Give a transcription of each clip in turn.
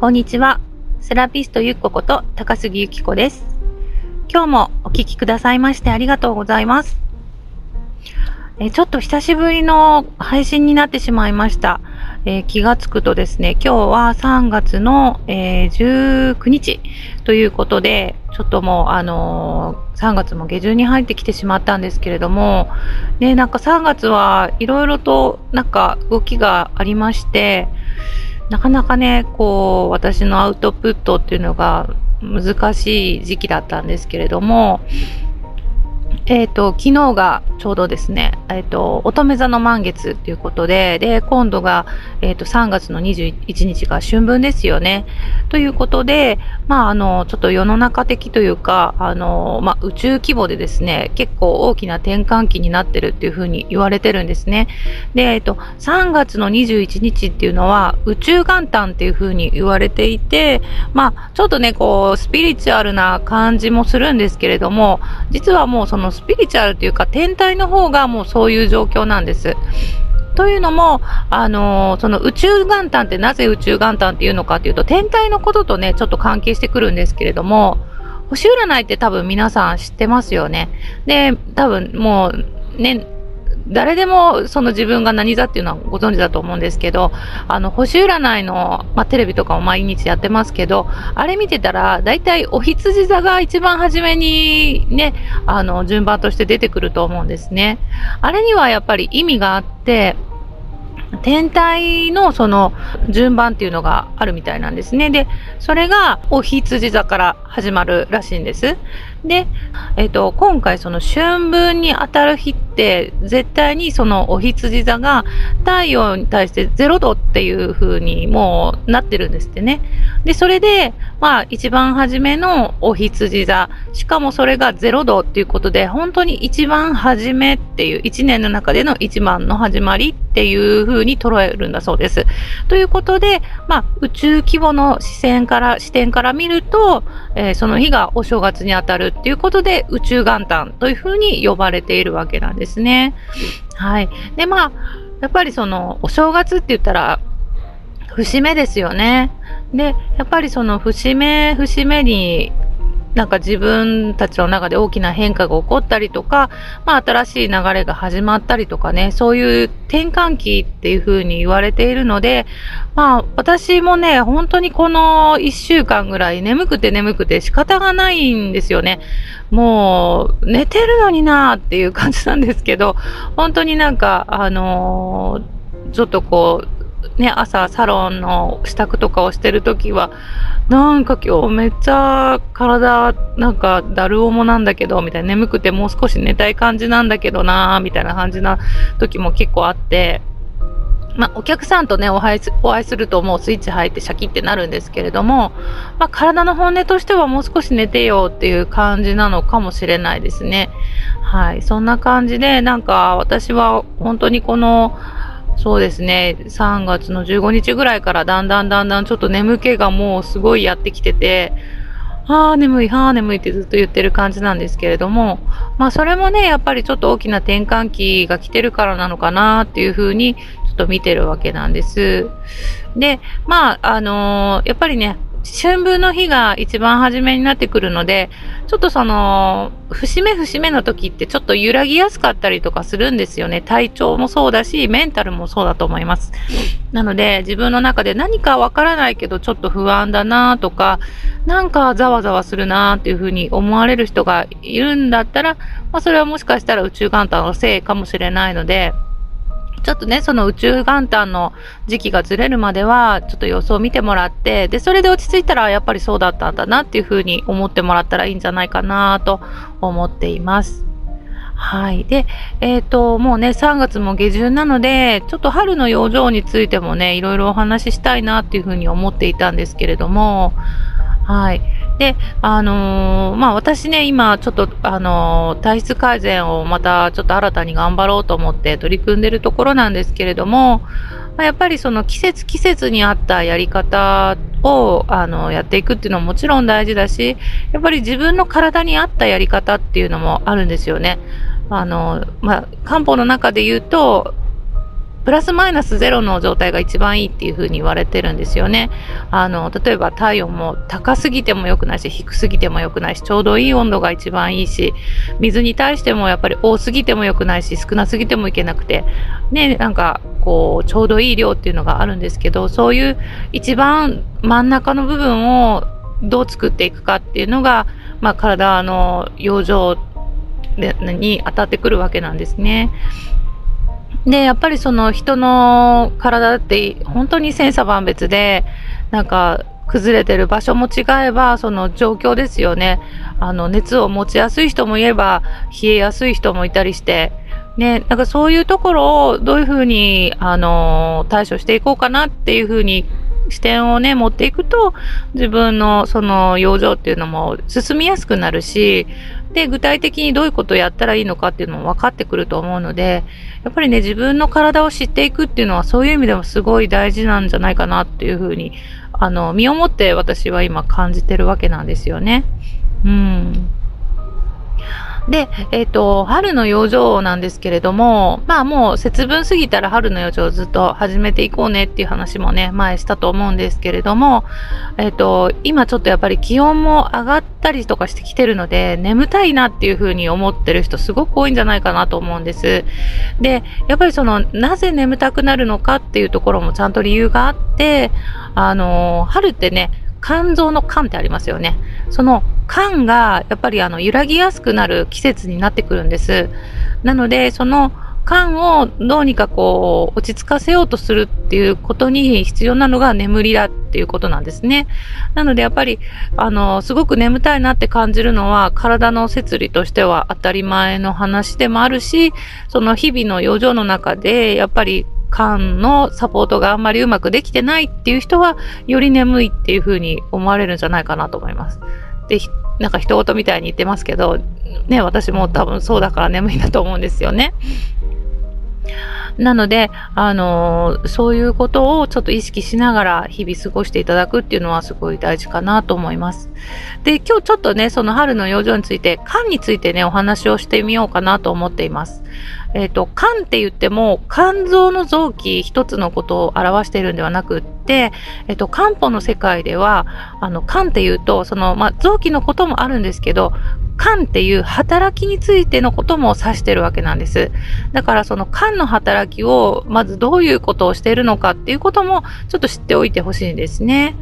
こんにちは。セラピストゆっここと高杉ゆき子です。今日もお聞きくださいましてありがとうございます。えちょっと久しぶりの配信になってしまいました。え、気がつくとですね、今日は3月の、えー、19日ということで、ちょっともう、あのー、3月も下旬に入ってきてしまったんですけれども、ね、なんか3月はいろいろとなんか動きがありまして、なかなかね、こう、私のアウトプットっていうのが難しい時期だったんですけれども、えっ、ー、と、昨日がちょうどですね、えっ、ー、と、乙女座の満月っていうことで、で、今度が、えっ、ー、と、3月の21日が春分ですよね。ということで、まあ、あの、ちょっと世の中的というか、あの、まあ、宇宙規模でですね、結構大きな転換期になってるっていうふうに言われてるんですね。で、えっ、と、3月の21日っていうのは、宇宙元旦っていうふうに言われていて、まあ、ちょっとね、こう、スピリチュアルな感じもするんですけれども、実はもうそのススピリチュアルというか、天体の方がもうそういう状況なんです。というのも、あのー、その宇宙元旦ってなぜ宇宙元旦っていうのかっていうと、天体のこととね、ちょっと関係してくるんですけれども、星占いって多分皆さん知ってますよね。で、多分もう、ね、誰でもその自分が何座っていうのはご存知だと思うんですけど、あの、星占いの、まあ、テレビとかも毎日やってますけど、あれ見てたら、大体お羊座が一番初めにね、あの、順番として出てくると思うんですね。あれにはやっぱり意味があって、天体のその順番っていうのがあるみたいなんですね。で、それがお羊座から始まるらしいんです。で、えっ、と、今回その春分に当たる日って、絶対にそのお羊座が太陽に対して0度っていう風にもうなってるんですってね。で、それで、まあ一番初めのお羊座、しかもそれが0度っていうことで、本当に一番初めっていう、1年の中での一番の始まりっていう風に捉えるんだそうです。ということで、まあ宇宙規模の視線から、視点から見ると、えー、その日がお正月にあたるっていうことで宇宙元旦というふうに呼ばれているわけなんですね。はい。で、まあ、やっぱりそのお正月って言ったら節目ですよね。で、やっぱりその節目、節目になんか自分たちの中で大きな変化が起こったりとか、まあ新しい流れが始まったりとかね、そういう転換期っていう風に言われているので、まあ私もね、本当にこの一週間ぐらい眠くて眠くて仕方がないんですよね。もう寝てるのになーっていう感じなんですけど、本当になんか、あのー、ちょっとこう、ね、朝サロンの支度とかをしてるときは、なんか今日めっちゃ体なんかだるおもなんだけど、みたいな眠くてもう少し寝たい感じなんだけどなみたいな感じな時も結構あって、まあ、お客さんとね、お会いすお会いするともうスイッチ入ってシャキってなるんですけれども、まあ、体の本音としてはもう少し寝てよっていう感じなのかもしれないですね。はい。そんな感じで、なんか私は本当にこの、そうですね、3月の15日ぐらいからだんだんだんだんちょっと眠気がもうすごいやってきてて、ああ、眠い、はあ、眠いってずっと言ってる感じなんですけれども、まあそれもね、やっぱりちょっと大きな転換期が来てるからなのかなっていうふうにちょっと見てるわけなんです。で、まあ、あのー、やっぱりね、春分の日が一番初めになってくるので、ちょっとその、節目節目の時ってちょっと揺らぎやすかったりとかするんですよね。体調もそうだし、メンタルもそうだと思います。なので、自分の中で何かわからないけどちょっと不安だなとか、なんかざわざわするなっていうふうに思われる人がいるんだったら、まあそれはもしかしたら宇宙元旦のせいかもしれないので、ちょっとね、その宇宙元旦の時期がずれるまでは、ちょっと様子を見てもらって、で、それで落ち着いたら、やっぱりそうだったんだなっていうふうに思ってもらったらいいんじゃないかなと思っています。はい。で、えっ、ー、と、もうね、3月も下旬なので、ちょっと春の養生についてもね、いろいろお話ししたいなっていうふうに思っていたんですけれども、はい。で、あのー、まあ、私ね、今、ちょっと、あのー、体質改善をまた、ちょっと新たに頑張ろうと思って取り組んでるところなんですけれども、まあ、やっぱりその季節季節に合ったやり方を、あの、やっていくっていうのももちろん大事だし、やっぱり自分の体に合ったやり方っていうのもあるんですよね。あの、まあ、漢方の中で言うと、プラスマイナスゼロの状態が一番いいっていう風に言われてるんですよね。あの、例えば体温も高すぎても良くないし、低すぎても良くないし、ちょうどいい温度が一番いいし、水に対してもやっぱり多すぎても良くないし、少なすぎてもいけなくて、ね、なんか、こう、ちょうどいい量っていうのがあるんですけど、そういう一番真ん中の部分をどう作っていくかっていうのが、まあ、体の養生に当たってくるわけなんですね。で、やっぱりその人の体って本当に千差万別で、なんか崩れてる場所も違えば、その状況ですよね。あの、熱を持ちやすい人もいれば、冷えやすい人もいたりして、ね、なんかそういうところをどういうふうに、あの、対処していこうかなっていうふうに視点をね、持っていくと、自分のその養生っていうのも進みやすくなるし、で、具体的にどういうことをやったらいいのかっていうのも分かってくると思うので、やっぱりね、自分の体を知っていくっていうのはそういう意味でもすごい大事なんじゃないかなっていうふうに、あの、身をもって私は今感じてるわけなんですよね。うん。で、えっ、ー、と、春の養生なんですけれども、まあもう節分過ぎたら春の養生をずっと始めていこうねっていう話もね、前したと思うんですけれども、えっ、ー、と、今ちょっとやっぱり気温も上がったりとかしてきてるので、眠たいなっていうふうに思ってる人すごく多いんじゃないかなと思うんです。で、やっぱりその、なぜ眠たくなるのかっていうところもちゃんと理由があって、あの、春ってね、肝臓の肝ってありますよね。その肝がやっぱりあの揺らぎやすくなる季節になってくるんです。なので、その肝をどうにかこう落ち着かせようとするっていうことに必要なのが眠りだっていうことなんですね。なのでやっぱりあのすごく眠たいなって感じるのは体の摂理としては当たり前の話でもあるし、その日々の養生の中でやっぱり間のサポートがあんまりうまくできてないっていう人は、より眠いっていう風に思われるんじゃないかなと思います。で、なんか人事みたいに言ってますけど、ね、私も多分そうだから眠いんだと思うんですよね。なので、あのー、そういうことをちょっと意識しながら日々過ごしていただくっていうのはすごい大事かなと思います。で、今日ちょっとね、その春の養生について、肝についてね、お話をしてみようかなと思っています。えっ、ー、と、肝って言っても、肝臓の臓器一つのことを表しているんではなくって、えっ、ー、と、漢方の世界では、あの、肝って言うと、その、まあ、臓器のこともあるんですけど、肝っていう働きについてのことも指してるわけなんです。だからその肝の働きをまずどういうことをしているのかっていうこともちょっと知っておいてほしいんですね。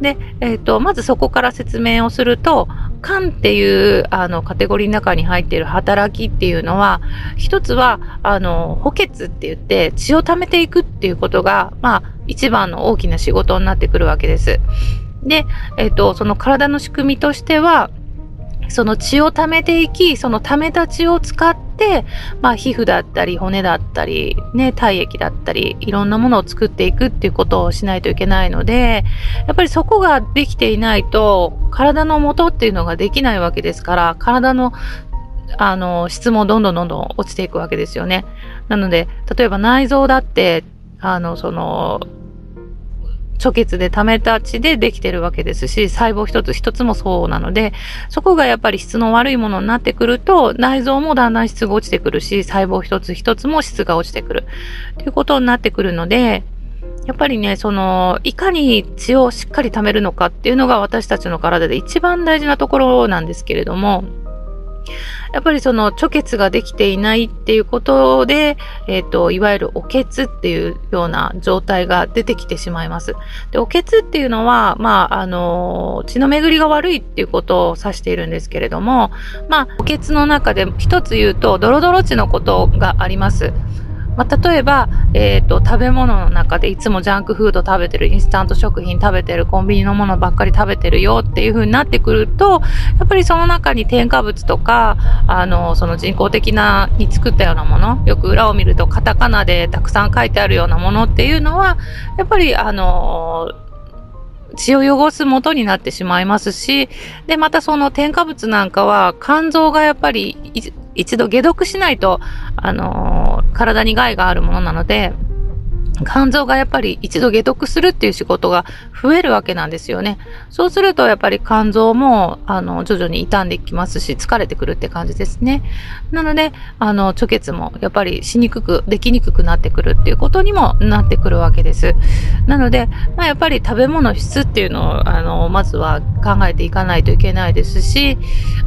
で、えっ、ー、と、まずそこから説明をすると、肝っていうあのカテゴリーの中に入っている働きっていうのは、一つは、あの、補欠って言って血を溜めていくっていうことが、まあ、一番の大きな仕事になってくるわけです。で、えっ、ー、と、その体の仕組みとしては、その血を溜めていき、その溜めた血を使って、まあ、皮膚だったり、骨だったり、ね、体液だったり、いろんなものを作っていくっていうことをしないといけないので、やっぱりそこができていないと、体の元っていうのができないわけですから、体のあの、質もどんどんどんどん落ちていくわけですよね。なので、例えば内臓だって、あの、その、貯血で溜めた血でできてるわけですし、細胞一つ一つもそうなので、そこがやっぱり質の悪いものになってくると、内臓もだんだん質が落ちてくるし、細胞一つ一つも質が落ちてくる。ということになってくるので、やっぱりね、その、いかに血をしっかり溜めるのかっていうのが私たちの体で一番大事なところなんですけれども、やっぱりその貯血ができていないっていうことで、えっ、ー、と、いわゆるおけつっていうような状態が出てきてしまいます。で、おけつっていうのは、まあ、あの、血の巡りが悪いっていうことを指しているんですけれども、まあ、おけつの中で一つ言うと、ドロドロ血のことがあります。まあ、例えば、えっ、ー、と、食べ物の中でいつもジャンクフード食べてる、インスタント食品食べてる、コンビニのものばっかり食べてるよっていう風になってくると、やっぱりその中に添加物とか、あの、その人工的なに作ったようなもの、よく裏を見るとカタカナでたくさん書いてあるようなものっていうのは、やっぱりあの、血を汚す元になってしまいますし、で、またその添加物なんかは肝臓がやっぱり一度解毒しないと、あのー、体に害があるものなので、肝臓がやっぱり一度解毒するっていう仕事が増えるわけなんですよね。そうするとやっぱり肝臓もあの徐々に傷んできますし疲れてくるって感じですね。なのであの貯血もやっぱりしにくくできにくくなってくるっていうことにもなってくるわけです。なので、まあ、やっぱり食べ物質っていうのをあのまずは考えていかないといけないですし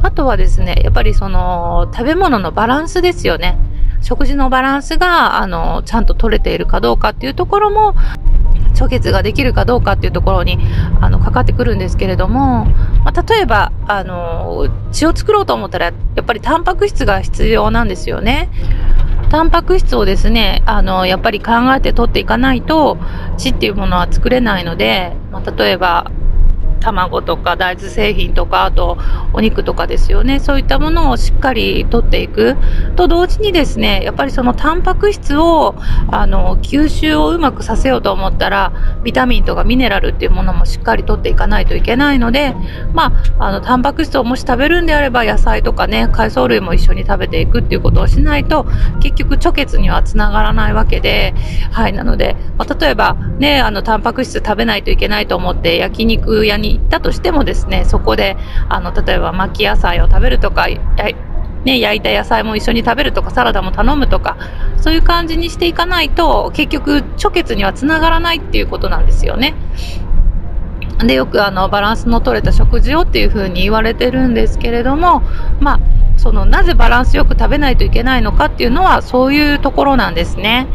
あとはですねやっぱりその食べ物のバランスですよね。食事のバランスが、あの、ちゃんと取れているかどうかっていうところも、貯血ができるかどうかっていうところにあのかかってくるんですけれども、まあ、例えばあの血を作ろうと思ったらやっぱりタンパク質が必要なんですよね。タンパク質をですねあのやっぱり考えて取っていかないと血っていうものは作れないので、まあ、例えば卵とか大豆製品とかあとお肉とかですよね。そういったものをしっかりとっていく。と同時にですねやっぱりそのタンパク質をあの吸収をうまくさせようと思ったらビタミンとかミネラルっていうものもしっかりとっていかないといけないのでまああのタンパク質をもし食べるんであれば野菜とかね海藻類も一緒に食べていくっていうことをしないと結局貯血にはつながらないわけではいなので、まあ、例えばねあのタンパク質食べないといけないと思って焼肉屋に行ったとしてもですねそこであの例えば巻き野菜を食べるとかね、焼いた野菜も一緒に食べるとかサラダも頼むとかそういう感じにしていかないと結局貯血にはつながらないっていうことなんですよね。でよくあのバランスの取れた食事をっていうふうに言われてるんですけれどもまあそのなぜバランスよく食べないといけないのかっていうのはそういうところなんですね。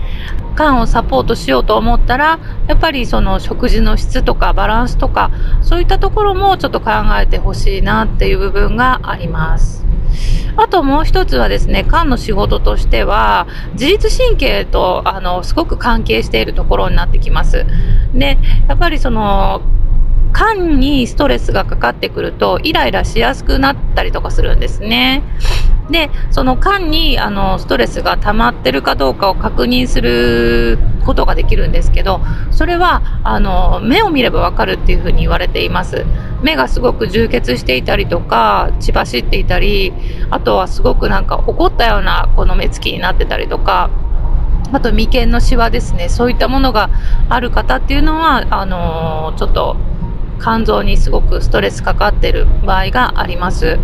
肝をサポートしようと思ったらやっぱりその食事の質とかバランスとかそういったところもちょっと考えてほしいなっていう部分があります。あともう一つはですね、肝の仕事としては、自律神経と、あの、すごく関係しているところになってきます。で、やっぱりその、肝にストレスがかかってくると、イライラしやすくなったりとかするんですね。で、その間にあのストレスが溜まってるかどうかを確認することができるんですけど、それはあの目を見ればわかるっていうふうに言われています。目がすごく充血していたりとか、血走っていたり、あとはすごくなんか怒ったようなこの目つきになってたりとか、あと眉間のシワですね、そういったものがある方っていうのは、あのちょっと肝臓にすごくストレスかかってる場合があります。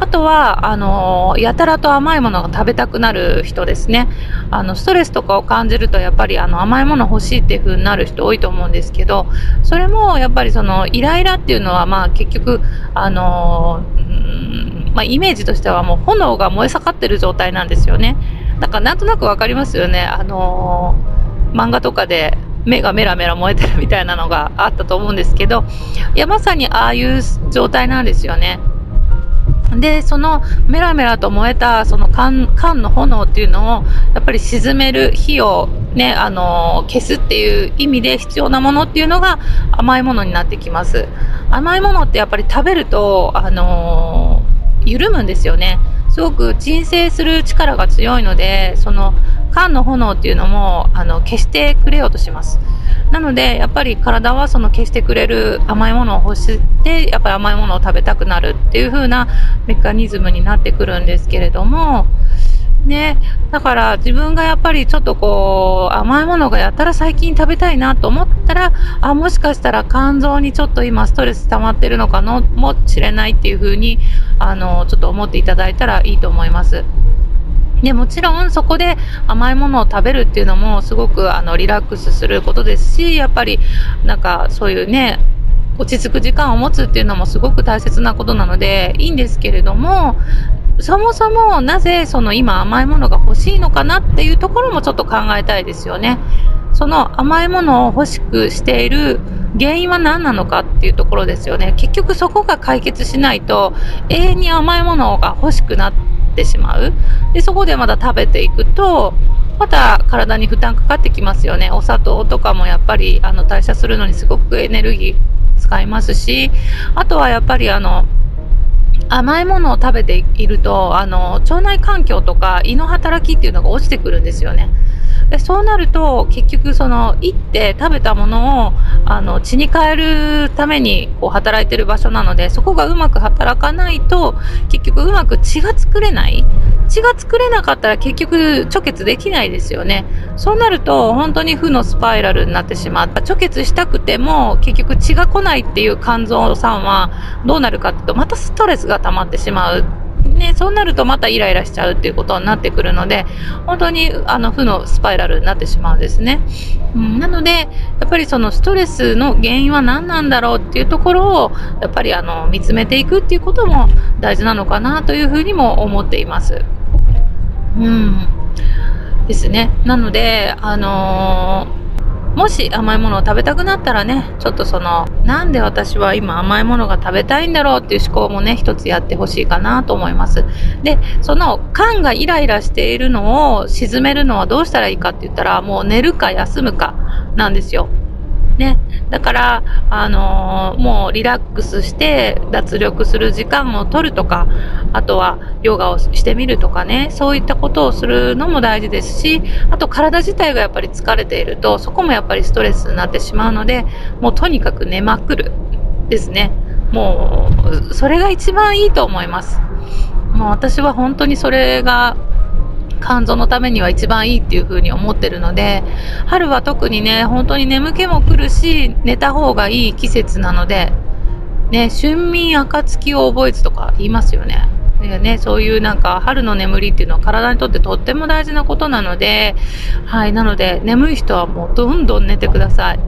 あとは、あのやたらと甘いものが食べたくなる人ですね。あの、ストレスとかを感じると、やっぱりあの甘いもの欲しいっていう風になる人多いと思うんですけど、それもやっぱりそのイライラっていうのは、まあ結局、あのまあ、イメージとしてはもう炎が燃え盛ってる状態なんですよね。だからなんとなくわかりますよね。あの漫画とかで目がメラメラ燃えてるみたいなのがあったと思うんですけど、いや、まさにああいう状態なんですよね。で、そのメラメラと燃えたその缶缶の炎っていうのをやっぱり沈める火をね、あの消すっていう意味で必要なものっていうのが甘いものになってきます。甘いものってやっぱり食べると、あの緩むんですよね。すごく鎮静する力が強いので、その缶の炎っていうのもあの消してくれようとします。なので、やっぱり体はその消してくれる甘いものを欲して、やっぱり甘いものを食べたくなるっていう風なメカニズムになってくるんですけれども、ね、だから自分がやっぱりちょっとこう甘いものがやったら最近食べたいなと思ったらあもしかしたら肝臓にちょっと今ストレス溜まってるのかもしれないっていう風にあのちょっと思っていただいたらいいと思います。でもちろんそこで甘いものを食べるっていうのもすごくあのリラックスすることですしやっぱりなんかそういうね落ち着く時間を持つっていうのもすごく大切なことなのでいいんですけれどもそもそもなぜその今甘いものが欲しいのかなっていうところもちょっと考えたいですよね。その甘いものを欲しくしている原因は何なのかっていうところですよね。結局そこが解決しないと永遠に甘いものが欲しくなっててしまう。で、そこでまた食べていくと、また体に負担かかってきますよね。お砂糖とかもやっぱりあの代謝するのにすごくエネルギー使いますし、あとはやっぱりあの、甘いものを食べていると、あの、腸内環境とか胃の働きっていうのが落ちてくるんですよね。でそうなると結局その行って食べたものをあの血に変えるためにこう働いてる場所なのでそこがうまく働かないと結局うまく血が作れない。血が作れなかったら結局貯血できないですよね。そうなると本当に負のスパイラルになってしまった貯血したくても結局血が来ないっていう肝臓さんはどうなるかっていうとまたストレスが溜まってしまう。ね、そうなるとまたイライラしちゃうっていうことになってくるので、本当にあの負のスパイラルになってしまうんですね。うん、なので、やっぱりそのストレスの原因は何なんだろうっていうところを、やっぱりあの見つめていくっていうことも大事なのかなというふうにも思っています。うん。ですね。なので、あのーもし甘いものを食べたくなったらね、ちょっとその、なんで私は今甘いものが食べたいんだろうっていう思考もね、一つやってほしいかなと思います。で、その缶がイライラしているのを沈めるのはどうしたらいいかって言ったら、もう寝るか休むかなんですよ。ね。だから、あのー、もうリラックスして脱力する時間を取るとか、あとはヨガをしてみるとかね、そういったことをするのも大事ですし、あと体自体がやっぱり疲れていると、そこもやっぱりストレスになってしまうので、もうとにかく寝まくるですね。もう、それが一番いいと思います。もう私は本当にそれが肝臓のためには一番いいっていう風に思ってるので、春は特にね、本当に眠気も来るし、寝た方がいい季節なので、ね、春眠暁を覚えずとか言いますよね。ね、そういうなんか春の眠りっていうのは体にとってとっても大事なことなので、はい、なので眠い人はもうどんどん寝てください。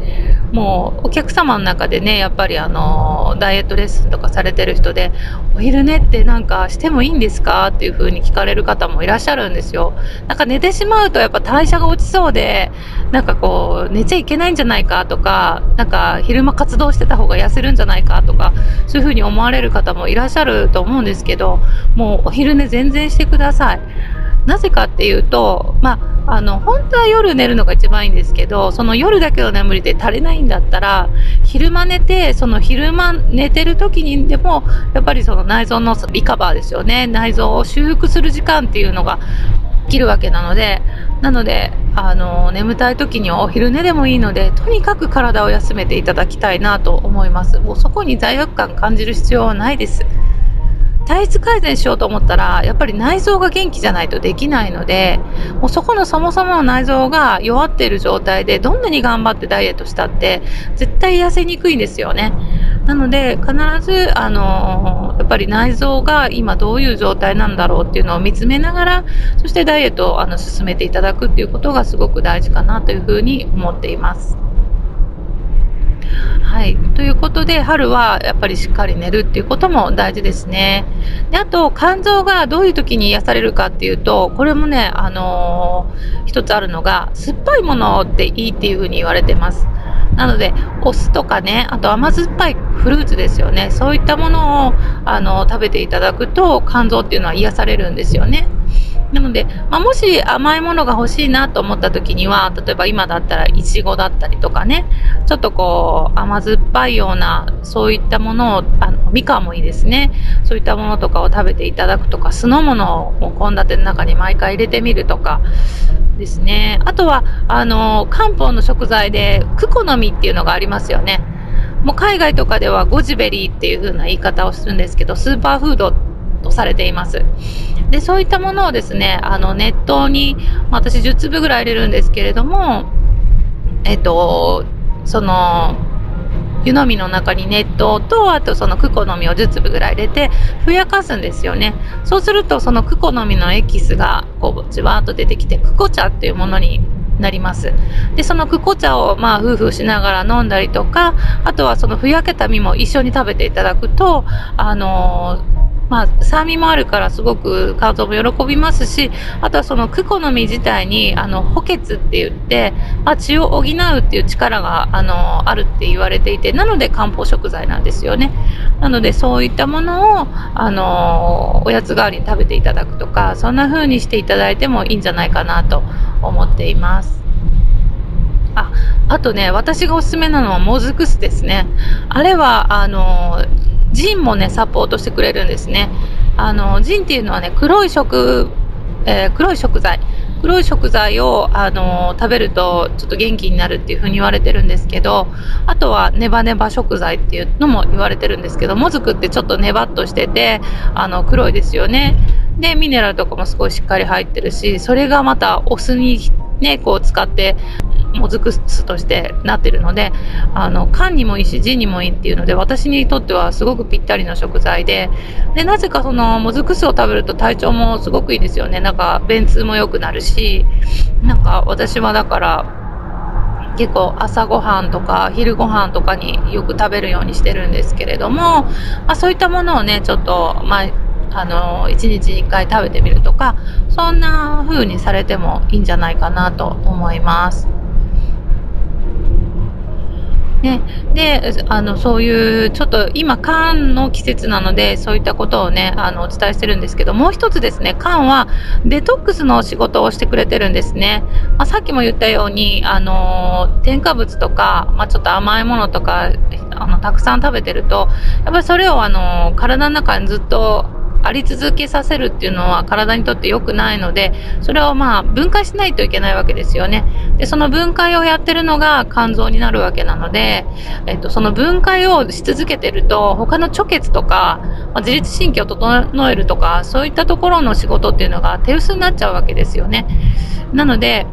もうお客様の中でね、やっぱりあの、ダイエットレッスンとかされてる人で、お昼寝ってなんかしてもいいんですか？っていう風に聞かれる方もいらっしゃるんですよ。なんか寝てしまうとやっぱ代謝が落ちそうで、なんかこう、寝ちゃいけないんじゃないかとか、なんか昼間活動してた方が痩せるんじゃないかとか、そういう風に思われる方もいらっしゃると思うんですけど、もうお昼寝全然してください。なぜかっていうと、まあ、あの、本当は夜寝るのが一番いいんですけど、その夜だけの眠りで足りないんだったら、昼間寝て、その昼間寝てる時にでも、やっぱりその内臓のリカバーですよね。内臓を修復する時間っていうのが起きるわけなので、なので、あの、眠たい時にお昼寝でもいいので、とにかく体を休めていただきたいなと思います。もうそこに罪悪感感じる必要はないです。体質改善しようと思ったら、やっぱり内臓が元気じゃないとできないので、もうそこのそもそもの内臓が弱っている状態で、どんなに頑張ってダイエットしたって、絶対痩せにくいんですよね。なので、必ず、あのー、やっぱり内臓が今どういう状態なんだろうっていうのを見つめながら、そしてダイエットをあの進めていただくっていうことがすごく大事かなというふうに思っています。はい。ということで、春はやっぱりしっかり寝るっていうことも大事ですね。で、あと、肝臓がどういう時に癒されるかっていうと、これもね、あのー、一つあるのが、酸っぱいものっていいっていうふうに言われてます。なので、お酢とかね、あと甘酸っぱいフルーツですよね。そういったものを、あの、食べていただくと、肝臓っていうのは癒されるんですよね。なので、まあ、もし甘いものが欲しいなと思った時には、例えば今だったらいちごだったりとかね、ちょっとこう甘酸っぱいような、そういったものを、あの、みかんもいいですね。そういったものとかを食べていただくとか、酢の物を献立の中に毎回入れてみるとか、ですね。あとは、あの、漢方の食材で、クコの実っていうのがありますよね。もう海外とかではゴジベリーっていう風な言い方をするんですけど、スーパーフードされています。で、そういったものをですね、あの、熱湯に、私10粒ぐらい入れるんですけれども、えっと、その、湯飲みの中に熱湯と、あとそのクコの実を10粒ぐらい入れて、ふやかすんですよね。そうすると、そのクコの実のエキスが、こう、じわーっと出てきて、クコ茶っていうものになります。で、そのクコ茶を、まあ、夫婦しながら飲んだりとか、あとはそのふやけた実も一緒に食べていただくと、あのーまあ、酸味もあるからすごく肝臓も喜びますし、あとはそのクコの実自体に、あの、補欠って言って、まあ、血を補うっていう力が、あの、あるって言われていて、なので漢方食材なんですよね。なので、そういったものを、あの、おやつ代わりに食べていただくとか、そんな風にしていただいてもいいんじゃないかなと思っています。あ、あとね、私がおすすめなのはモズクスですね。あれは、あの、ジンもね、サポートしてくれるんですね。あの、ジンっていうのはね、黒い食、えー、黒い食材。黒い食材を、あの食べるとちょっと元気になるっていう風に言われてるんですけどあとはネバネバ食材っていうのも言われてるんですけどもずくってちょっとネバっとしててあの黒いですよねでミネラルとかもすごいしっかり入ってるしそれがまたお酢にねこう使ってもずく酢としてなってるのであの缶にもいいしジンにもいいっていうので私にとってはすごくぴったりの食材ででなぜかそのもずく酢を食べると体調もすごくいいですよね。なんか便通も良くなるしなんか私はだから結構朝ごはんとか昼ごはんとかによく食べるようにしてるんですけれども、まあ、そういったものをねちょっと、まあ、あの1日1回食べてみるとかそんな風にされてもいいんじゃないかなと思います。ね、であのそういうちょっと今缶の季節なのでそういったことをねあのお伝えしてるんですけどもう一つですね缶はデトックスの仕事をしてくれてるんですね、まあ、さっきも言ったようにあの添加物とか、まあ、ちょっと甘いものとかあのたくさん食べてるとやっぱりそれをあの体の中にずっとあり続けさせるっていうのは体にとって良くないので、それをまあ分解しないといけないわけですよね。で、その分解をやってるのが肝臓になるわけなので、えっと、その分解をし続けてると、他の貯血とか、まあ、自律神経を整えるとか、そういったところの仕事っていうのが手薄になっちゃうわけですよね。なので、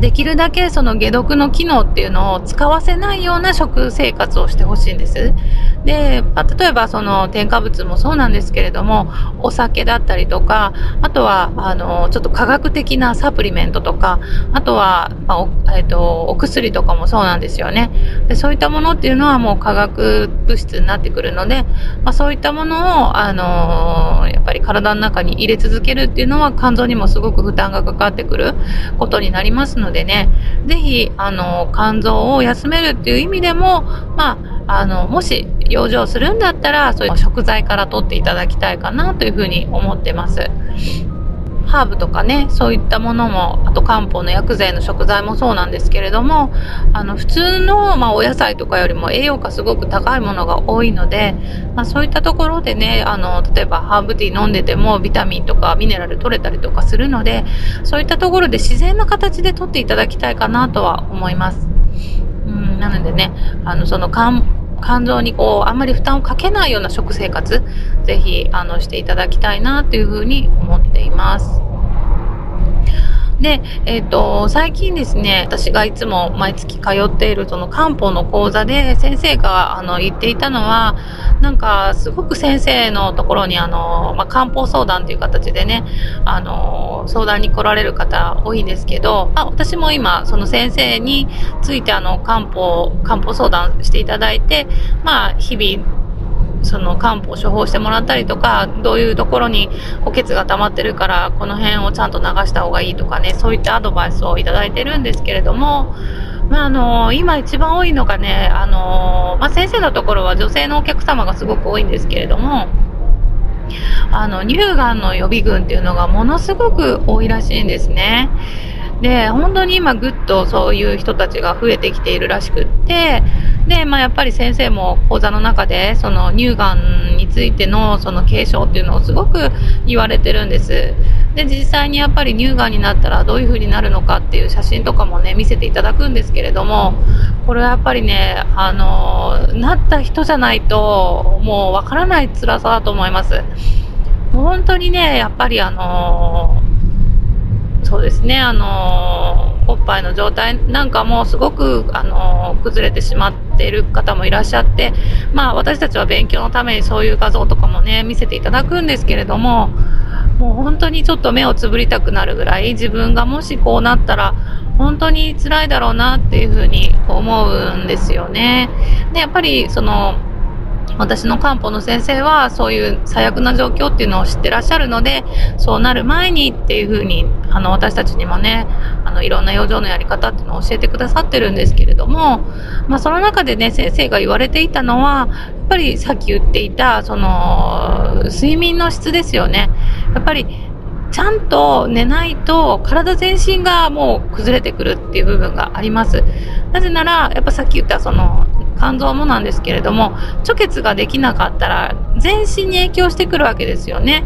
できるだけその解毒の機能っていうのを使わせないような食生活をしてほしいんです。で、ま、例えばその添加物もそうなんですけれども、お酒だったりとか、あとは、あの、ちょっと科学的なサプリメントとか、あとは、まあ、おえっ、ー、と、お薬とかもそうなんですよね。で、そういったものっていうのはもう化学物質になってくるので、まあ、そういったものを、あのやっぱり体の中に入れ続けるっていうのは肝臓にもすごく負担がかかってくることになりますのでね、ぜひ、あの肝臓を休めるっていう意味でも、まあ、あの、もし養生するんだったら、そういう食材から取っていただきたいかなというふうに思ってます。ハーブとかね、そういったものも、あと漢方の薬剤の食材もそうなんですけれども、あの、普通の、まあ、お野菜とかよりも栄養価すごく高いものが多いので、まあ、そういったところでね、あの、例えばハーブティー飲んでてもビタミンとかミネラル取れたりとかするので、そういったところで自然な形で取っていただきたいかなとは思います。うん、なのでね、あの、その漢肝臓にこうあんまり負担をかけないような食生活ぜひあのしていただきたいなというふうに思っています。で、えっ、ー、と、最近ですね、私がいつも毎月通っているその漢方の講座で先生があの言っていたのは、なんかすごく先生のところにあの、まあ、漢方相談という形でね、あの、相談に来られる方多いんですけど、あ私も今その先生についてあの漢方、漢方相談していただいて、まあ日々その漢方処方してもらったりとかどういうところに補欠が溜まってるからこの辺をちゃんと流した方がいいとかねそういったアドバイスをいただいてるんですけれども、まあ、あの今一番多いのがねあの、まあ、先生のところは女性のお客様がすごく多いんですけれどもあの乳がんの予備軍っていうのがものすごく多いらしいんですね。で本当に今ぐっとそういう人たちが増えてきているらしくってで、まあ、やっぱり先生も講座の中でその乳がんについてのその継承っていうのをすごく言われてるんです。で実際にやっぱり乳がんになったらどういう風になるのかっていう写真とかもね見せていただくんですけれどもこれはやっぱりねあのなった人じゃないともうわからない辛さだと思います。本当にねやっぱりあのそうですね、あのおっぱいの状態なんかもすごく、あの崩れてしまっている方もいらっしゃって、まあ、私たちは勉強のためにそういう画像とかもね見せていただくんですけれどももう本当にちょっと目をつぶりたくなるぐらい自分がもしこうなったら本当に辛いだろうなっていうふうに思うんですよね。でやっぱりその私の漢方の先生はそういう最悪な状況っていうのを知ってらっしゃるのでそうなる前にっていうふうにあの私たちにもねあのいろんな養生のやり方っていうのを教えてくださってるんですけれども、まあ、その中でね先生が言われていたのはやっぱりさっき言っていたその睡眠の質ですよね。やっぱりちゃんと寝ないと体全身がもう崩れてくるっていう部分があります。なぜなら、やっぱさっき言ったその肝臓もなんですけれども貯血ができなかったら全身に影響してくるわけですよね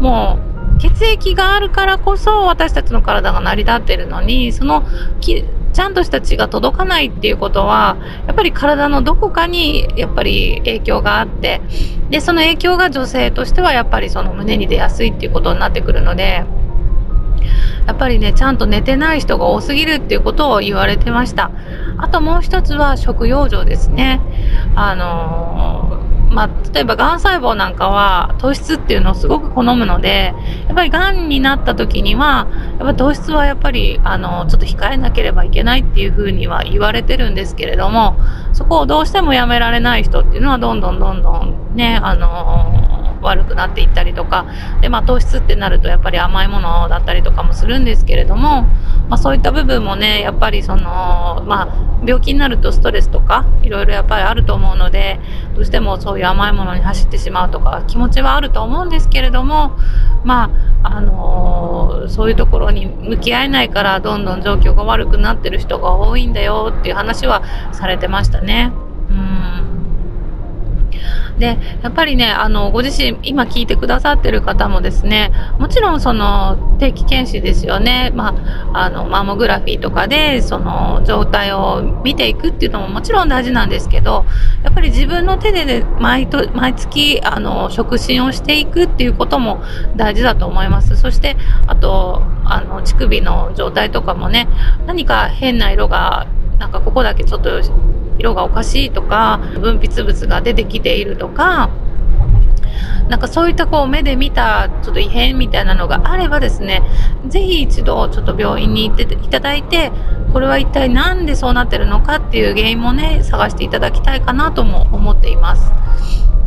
もう血液があるからこそ私たちの体が成り立ってるのに、そのき、ちゃんとした血が届かないっていうことは、やっぱり体のどこかにやっぱり影響があって、で、その影響が女性としてはやっぱりその胸に出やすいっていうことになってくるので、やっぱりね、ちゃんと寝てない人が多すぎるっていうことを言われてました。あともう一つは食用状ですね。あのーまあ、例えばがん細胞なんかは糖質っていうのをすごく好むので、やっぱりがんになった時には、やっぱ糖質はやっぱり、あの、ちょっと控えなければいけないっていうふうには言われてるんですけれども、そこをどうしてもやめられない人っていうのはどんどんどんどんね、あの悪くなっていったりとかで、まあ、糖質ってなるとやっぱり甘いものだったりとかもするんですけれども、まあ、そういった部分もねやっぱりその、まあ、病気になるとストレスとかいろいろやっぱりあると思うのでどうしてもそういう甘いものに走ってしまうとか気持ちはあると思うんですけれどもまああのー、そういうところに向き合えないからどんどん状況が悪くなってる人が多いんだよっていう話はされてましたね。で、やっぱりね、あの、ご自身、今聞いてくださってる方もですね、もちろんその、定期検診ですよね。まあ、あの、マンモグラフィーとかで、その、状態を見ていくっていうのももちろん大事なんですけど、やっぱり自分の手で、ね、毎と、毎月、あの、触診をしていくっていうことも大事だと思います。そして、あと、あの、乳首の状態とかもね、何か変な色が、なんかここだけちょっと色がおかしいとか分泌物が出てきているとかなんかそういったこう目で見たちょっと異変みたいなのがあればですね、ぜひ一度ちょっと病院に行っていただいて、これは一体何でそうなってるのかっていう原因もね、探していただきたいかなとも思っています。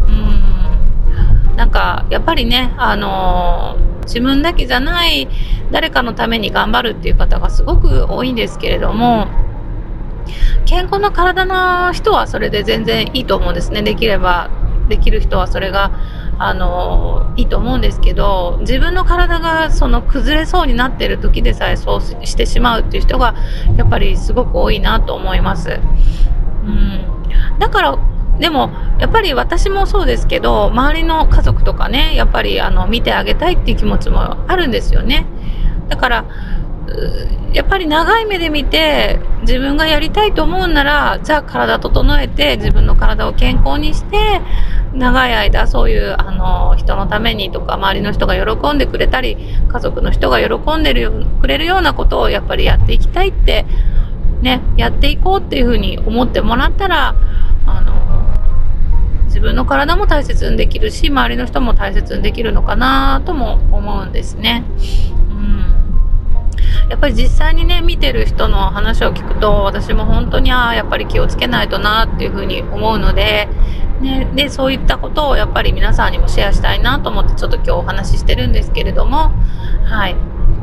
うん。なんか、やっぱりね、あのー、自分だけじゃない誰かのために頑張るっていう方がすごく多いんですけれども、健康な体の人はそれで全然いいと思うんですね。できれば、できる人はそれが、あの、いいと思うんですけど、自分の体がその崩れそうになっている時でさえそうしてしまうっていう人が、やっぱりすごく多いなと思います。うん。だから、でも、やっぱり私もそうですけど、周りの家族とかね、やっぱりあの、見てあげたいっていう気持ちもあるんですよね。だから、やっぱり長い目で見て自分がやりたいと思うならじゃあ体整えて自分の体を健康にして長い間そういうあの人のためにとか周りの人が喜んでくれたり家族の人が喜んでるくれるようなことをやっぱりやっていきたいってねやっていこうっていうふうに思ってもらったらあの自分の体も大切にできるし周りの人も大切にできるのかなとも思うんですね。やっぱり実際にね見てる人の話を聞くと私も本当にああやっぱり気をつけないとなっていうふうに思うので,、ね、でそういったことをやっぱり皆さんにもシェアしたいなと思ってちょっと今日お話ししてるんですけれどもはい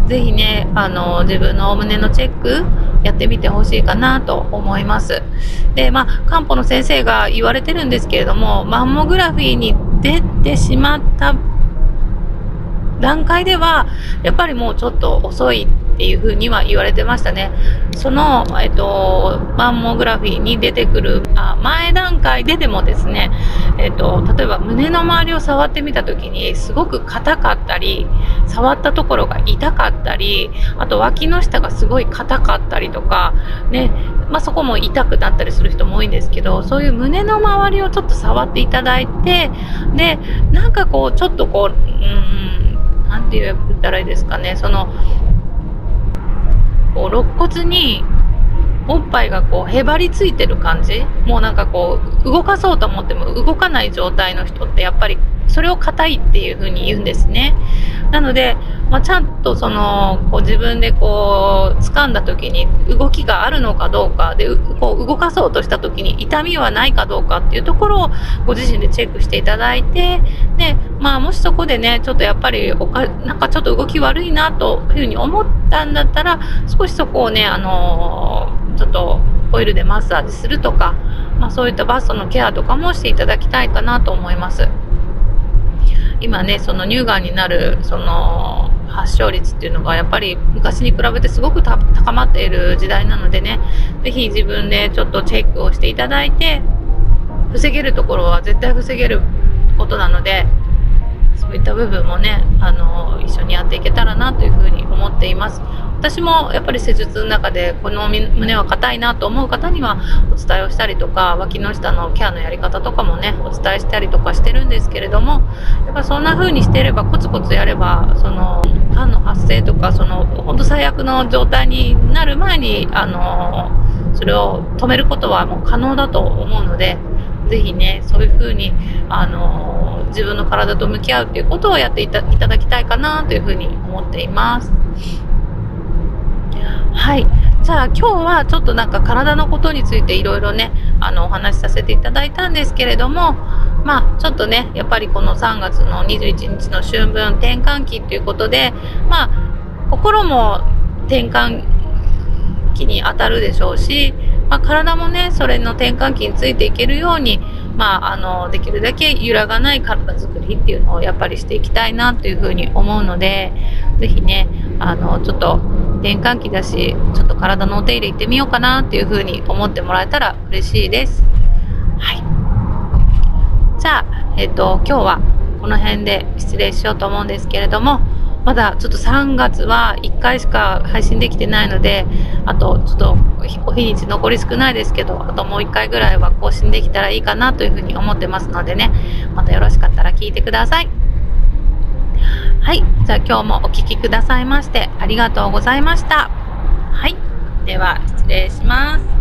ぜひね、あの、自分のお胸のチェックやってみてほしいかなと思います。で、まあ、漢方の先生が言われてるんですけれども、マンモグラフィーに出てしまった段階では、やっぱりもうちょっと遅いっていうふうには言われてましたね。その、えっと、マンモグラフィーに出てくるあ前段階ででもですね、えっと、例えば胸の周りを触ってみた時にすごく硬かったり、触ったところが痛かったり、あと脇の下がすごい硬かったりとか、ね、まあ、そこも痛くなったりする人も多いんですけど、そういう胸の周りをちょっと触っていただいて、で、なんかこう、ちょっとこう、うん、なんて言ったらいいですかね、その、こう肋骨におっぱいがこうへばりついてる感じ。もうなんかこう動かそうと思っても動かない状態の人ってやっぱりそれを硬いっていう風に言うんですね。なので、まあ、ちゃんとそのこう自分でこう掴んだ時に動きがあるのかどうかでこう動かそうとした時に痛みはないかどうかっていうところをご自身でチェックしていただいてで、まあ、もしそこでねちょっとやっぱりおかなんかちょっと動き悪いなというふうに思ったんだったら少しそこをねあのちょっとオイルでマッサージするとか、まあ、そういったバストのケアとかもしていただきたいかなと思います。今ねその乳がんになるその発症率っていうのがやっぱり昔に比べてすごく高まっている時代なのでね是非自分でちょっとチェックをしていただいて防げるところは絶対防げることなのでそういった部分もね、あの、一緒にやっていけたらなというふうに思っています。私もやっぱり施術の中でこの胸は硬いなと思う方にはお伝えをしたりとか脇の下のケアのやり方とかもねお伝えしたりとかしてるんですけれどもやっぱそんな風にしていればコツコツやればそのがんの発生とかその本当最悪の状態になる前にあのそれを止めることはもう可能だと思うのでぜひねそういう風にあの自分の体と向き合うっていうことをやっていただきたいかなというふうに思っています。はい。じゃあ今日はちょっとなんか体のことについていろいろね、あのお話しさせていただいたんですけれども、まあちょっとね、やっぱりこの3月の21日の春分転換期っていうことで、まあ心も転換期に当たるでしょうし、まあ、体もね、それの転換期についていけるように、まあ、あの、できるだけ揺らがない体づくりっていうのをやっぱりしていきたいなというふうに思うので、ぜひね、あの、ちょっと転換期だし、ちょっと体のお手入れ行ってみようかなっていうふうに思ってもらえたら嬉しいです。はい。じゃあ、えっ、ー、と、今日はこの辺で失礼しようと思うんですけれども、まだちょっと3月は1回しか配信できてないので、あとちょっとお日にち残り少ないですけど、あともう1回ぐらいは更新できたらいいかなというふうに思ってますのでね、またよろしかったら聞いてください。はい。じゃあ今日もお聴きくださいましてありがとうございました。はい。では失礼します。